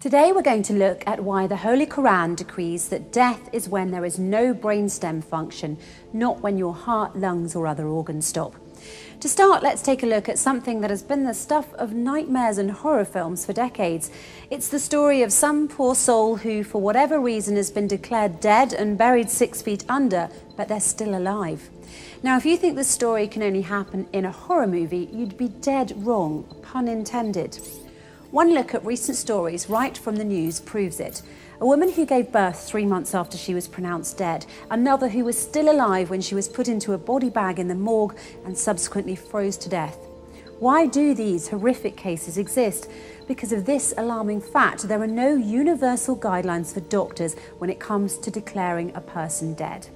Today we're going to look at why the Holy Quran decrees that death is when there is no brainstem function, not when your heart, lungs or other organs stop. To start, let's take a look at something that has been the stuff of nightmares and horror films for decades. It's the story of some poor soul who, for whatever reason, has been declared dead and buried six feet under, but they're still alive. Now, if you think this story can only happen in a horror movie, you'd be dead wrong, pun intended. One look at recent stories right from the news proves it. A woman who gave birth three months after she was pronounced dead, another who was still alive when she was put into a body bag in the morgue and subsequently froze to death. Why do these horrific cases exist? Because of this alarming fact, there are no universal guidelines for doctors when it comes to declaring a person dead.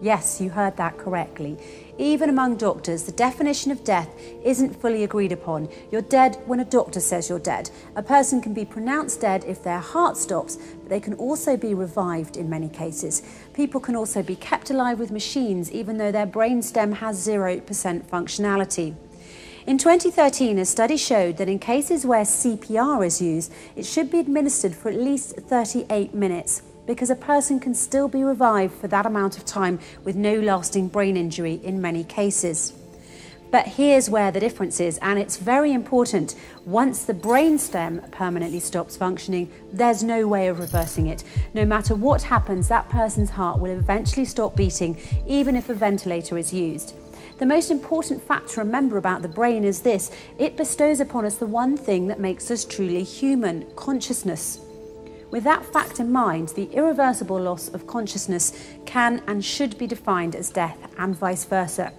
Yes, you heard that correctly. Even among doctors, the definition of death isn't fully agreed upon. You're dead when a doctor says you're dead. A person can be pronounced dead if their heart stops, but they can also be revived in many cases. People can also be kept alive with machines, even though their brainstem has 0% functionality. In 2013, a study showed that in cases where CPR is used, it should be administered for at least 38 minutes because a person can still be revived for that amount of time with no lasting brain injury in many cases. But here's where the difference is, and it's very important. Once the brainstem permanently stops functioning, there's no way of reversing it. No matter what happens, that person's heart will eventually stop beating, even if a ventilator is used. The most important fact to remember about the brain is this it bestows upon us the one thing that makes us truly human consciousness. With that fact in mind, the irreversible loss of consciousness can and should be defined as death and vice versa.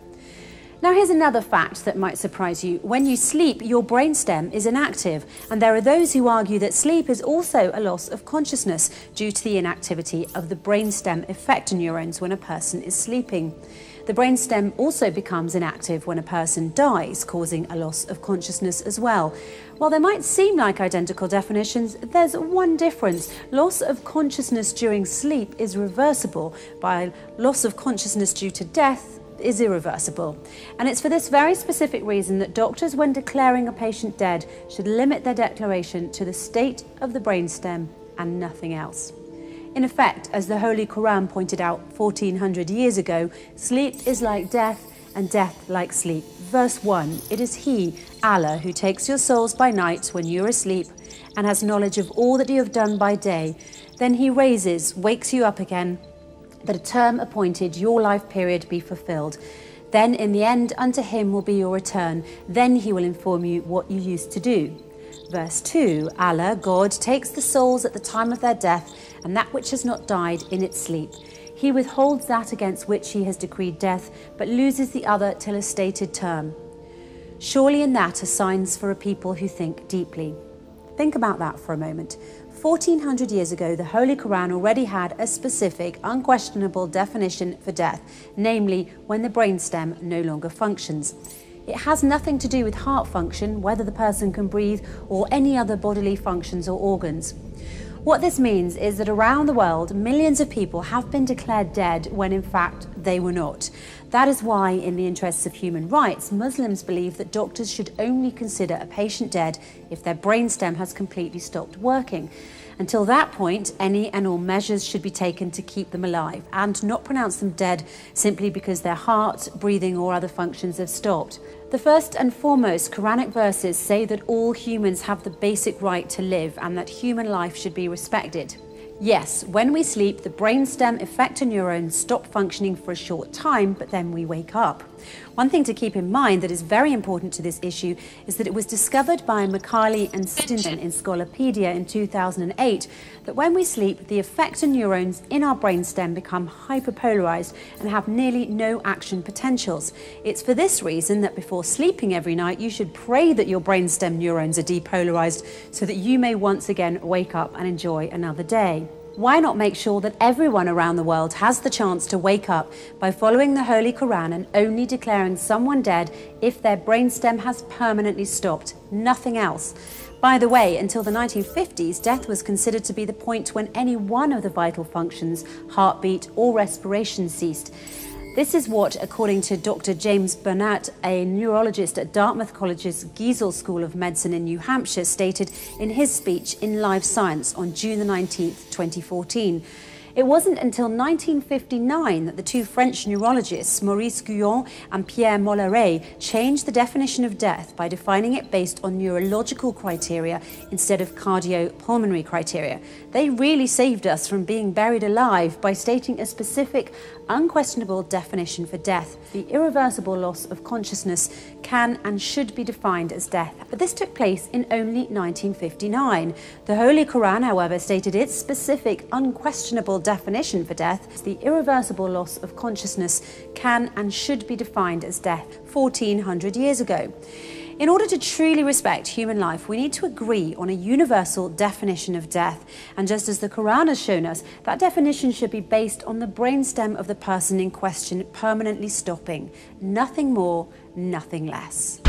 Now, here's another fact that might surprise you. When you sleep, your brainstem is inactive, and there are those who argue that sleep is also a loss of consciousness due to the inactivity of the brainstem effector neurons when a person is sleeping. The brainstem also becomes inactive when a person dies, causing a loss of consciousness as well. While they might seem like identical definitions, there's one difference. Loss of consciousness during sleep is reversible, while loss of consciousness due to death is irreversible. And it's for this very specific reason that doctors, when declaring a patient dead, should limit their declaration to the state of the brainstem and nothing else. In effect, as the Holy Quran pointed out 1400 years ago, sleep is like death and death like sleep. Verse 1 It is He, Allah, who takes your souls by night when you are asleep and has knowledge of all that you have done by day. Then He raises, wakes you up again, that a term appointed, your life period, be fulfilled. Then in the end, unto Him will be your return. Then He will inform you what you used to do. Verse 2 Allah, God, takes the souls at the time of their death, and that which has not died in its sleep. He withholds that against which he has decreed death, but loses the other till a stated term. Surely in that are signs for a people who think deeply. Think about that for a moment. 1400 years ago, the Holy Quran already had a specific, unquestionable definition for death, namely when the brainstem no longer functions. It has nothing to do with heart function, whether the person can breathe, or any other bodily functions or organs. What this means is that around the world, millions of people have been declared dead when in fact they were not. That is why, in the interests of human rights, Muslims believe that doctors should only consider a patient dead if their brainstem has completely stopped working. Until that point, any and all measures should be taken to keep them alive and not pronounce them dead simply because their heart, breathing, or other functions have stopped. The first and foremost Quranic verses say that all humans have the basic right to live and that human life should be respected. Yes, when we sleep, the brainstem effector neurons stop functioning for a short time, but then we wake up. One thing to keep in mind that is very important to this issue is that it was discovered by McCarley and Stinson in Scholarpedia in 2008 that when we sleep, the effector neurons in our brainstem become hyperpolarized and have nearly no action potentials. It's for this reason that before sleeping every night, you should pray that your brainstem neurons are depolarized so that you may once again wake up and enjoy another day. Why not make sure that everyone around the world has the chance to wake up by following the Holy Quran and only declaring someone dead if their brainstem has permanently stopped, nothing else? By the way, until the 1950s, death was considered to be the point when any one of the vital functions, heartbeat or respiration, ceased. This is what, according to Dr. James Bernat, a neurologist at Dartmouth College's Geisel School of Medicine in New Hampshire, stated in his speech in Live Science on June 19, 2014. It wasn't until 1959 that the two French neurologists, Maurice Goulon and Pierre Mollaret, changed the definition of death by defining it based on neurological criteria instead of cardiopulmonary criteria. They really saved us from being buried alive by stating a specific, unquestionable definition for death. The irreversible loss of consciousness can and should be defined as death. But this took place in only 1959. The Holy Quran, however, stated its specific, unquestionable definition for death, the irreversible loss of consciousness can and should be defined as death 1400 years ago. In order to truly respect human life, we need to agree on a universal definition of death. And just as the Quran has shown us, that definition should be based on the brainstem of the person in question permanently stopping. Nothing more, nothing less.